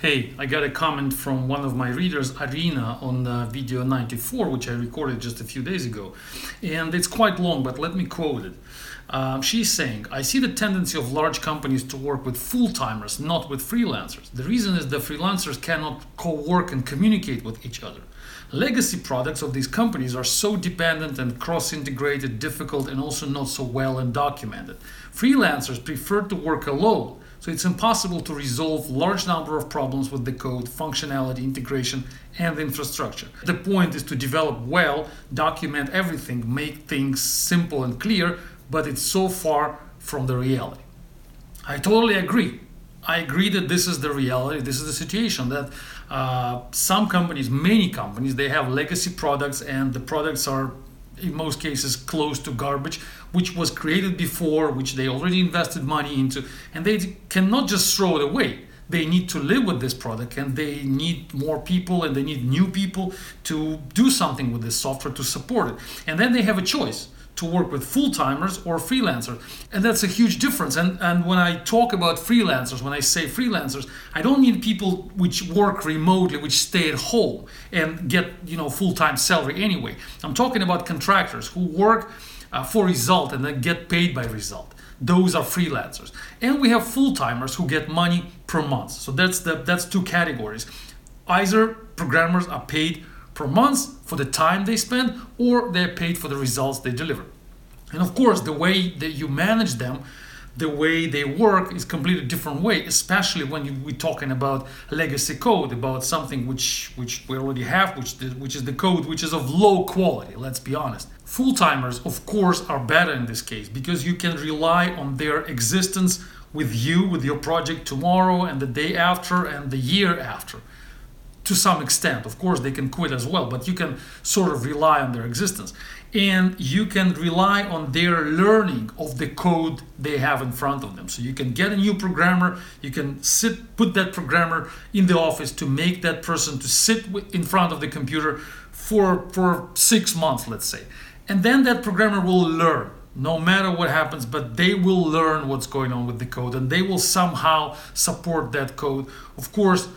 Hey, I got a comment from one of my readers, Arina, on uh, video 94, which I recorded just a few days ago. And it's quite long, but let me quote it. Um, she's saying, I see the tendency of large companies to work with full timers, not with freelancers. The reason is that freelancers cannot co work and communicate with each other. Legacy products of these companies are so dependent and cross integrated, difficult, and also not so well and documented. Freelancers prefer to work alone so it's impossible to resolve large number of problems with the code, functionality, integration, and infrastructure. The point is to develop well, document everything, make things simple and clear, but it's so far from the reality. I totally agree. I agree that this is the reality. This is the situation that uh, some companies, many companies, they have legacy products, and the products are in most cases close to garbage, which was created before, which they already invested money into, and they cannot just throw it away. They need to live with this product and they need more people and they need new people to do something with this software to support it. And then they have a choice to work with full timers or freelancers. And that's a huge difference. And, and when I talk about freelancers, when I say freelancers, I don't mean people which work remotely, which stay at home and get you know full time salary anyway. I'm talking about contractors who work uh, for result and then get paid by result. Those are freelancers. And we have full timers who get money per month. So that's the that's two categories. Either programmers are paid per month for the time they spend or they're paid for the results they deliver. And of course, the way that you manage them, the way they work is completely different way, especially when you, we're talking about legacy code, about something which which we already have, which the, which is the code which is of low quality. Let's be honest. Full timers, of course, are better in this case because you can rely on their existence with you, with your project tomorrow and the day after and the year after to some extent. Of course, they can quit as well, but you can sort of rely on their existence. And you can rely on their learning of the code they have in front of them. So you can get a new programmer, you can sit, put that programmer in the office to make that person to sit in front of the computer for, for six months, let's say. And then that programmer will learn no matter what happens, but they will learn what's going on with the code and they will somehow support that code. Of course,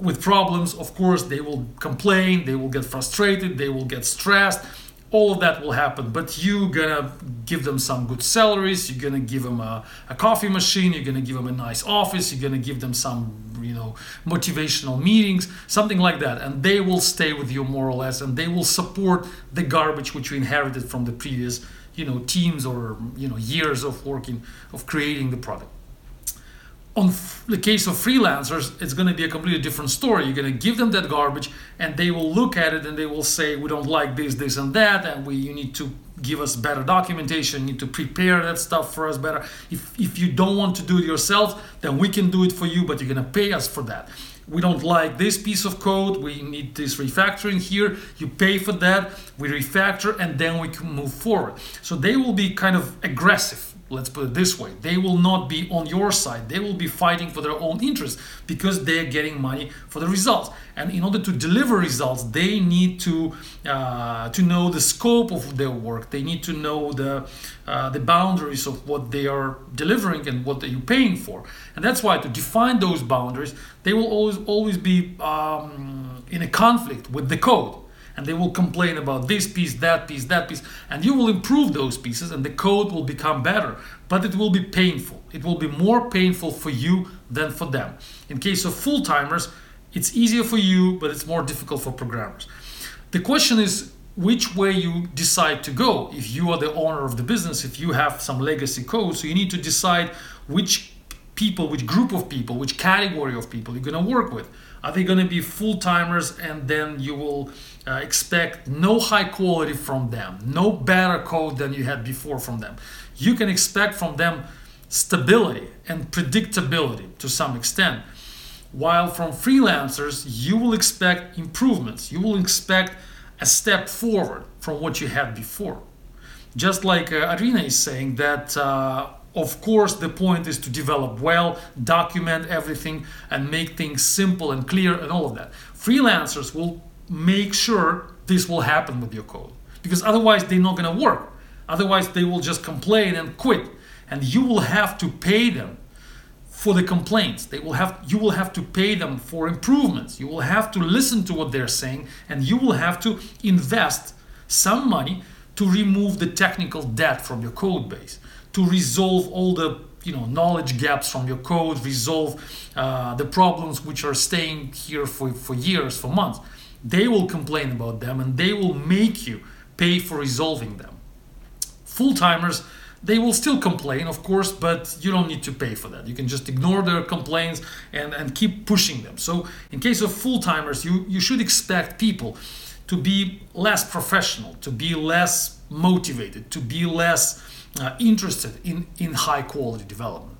with problems, of course, they will complain, they will get frustrated, they will get stressed. All of that will happen, but you gonna give them some good salaries. You're gonna give them a, a coffee machine. You're gonna give them a nice office. You're gonna give them some, you know, motivational meetings, something like that, and they will stay with you more or less, and they will support the garbage which you inherited from the previous, you know, teams or you know years of working of creating the product on the case of freelancers, it's going to be a completely different story. You're going to give them that garbage, and they will look at it and they will say, "We don't like this, this, and that, and we you need to give us better documentation. You need to prepare that stuff for us better. If if you don't want to do it yourself, then we can do it for you, but you're going to pay us for that." We don't like this piece of code. We need this refactoring here. You pay for that. We refactor, and then we can move forward. So they will be kind of aggressive let's put it this way they will not be on your side. They will be fighting for their own interests because they're getting money for the results. And in order to deliver results they need to uh, to know the scope of their work. They need to know the uh, the boundaries of what they are delivering and what are you paying for. And that's why to define those boundaries they will always always be um, in a conflict with the code and they will complain about this piece, that piece, that piece, and you will improve those pieces and the code will become better, but it will be painful. It will be more painful for you than for them. In case of full timers, it's easier for you, but it's more difficult for programmers. The question is which way you decide to go. If you are the owner of the business, if you have some legacy code, so you need to decide which people, which group of people, which category of people you're going to work with. Are they going to be full timers and then you will uh, expect no high quality from them, no better code than you had before from them? You can expect from them stability and predictability to some extent. While from freelancers, you will expect improvements, you will expect a step forward from what you had before. Just like uh, Arina is saying that. Uh, of course, the point is to develop well, document everything, and make things simple and clear, and all of that. Freelancers will make sure this will happen with your code because otherwise, they're not going to work. Otherwise, they will just complain and quit, and you will have to pay them for the complaints. They will have you will have to pay them for improvements. You will have to listen to what they're saying and you will have to invest some money to remove the technical debt from your code base, to resolve all the you know knowledge gaps from your code, resolve uh, the problems which are staying here for, for years, for months. They will complain about them and they will make you pay for resolving them. Full timers they will still complain, of course, but you don't need to pay for that. You can just ignore their complaints and, and keep pushing them. So, in case of full timers, you, you should expect people to be less professional, to be less motivated, to be less uh, interested in, in high quality development.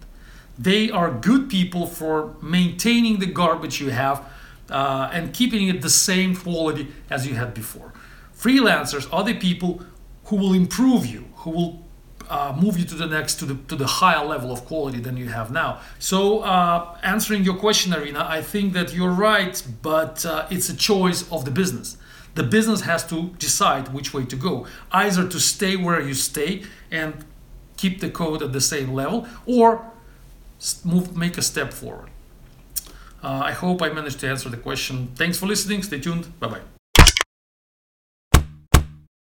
They are good people for maintaining the garbage you have uh, and keeping it the same quality as you had before. Freelancers are the people who will improve you, who will uh, move you to the next to the to the higher level of quality than you have now. So uh, answering your question, Arina, I think that you're right, but uh, it's a choice of the business. The business has to decide which way to go, either to stay where you stay and keep the code at the same level, or move make a step forward. Uh, I hope I managed to answer the question. Thanks for listening. Stay tuned. Bye bye.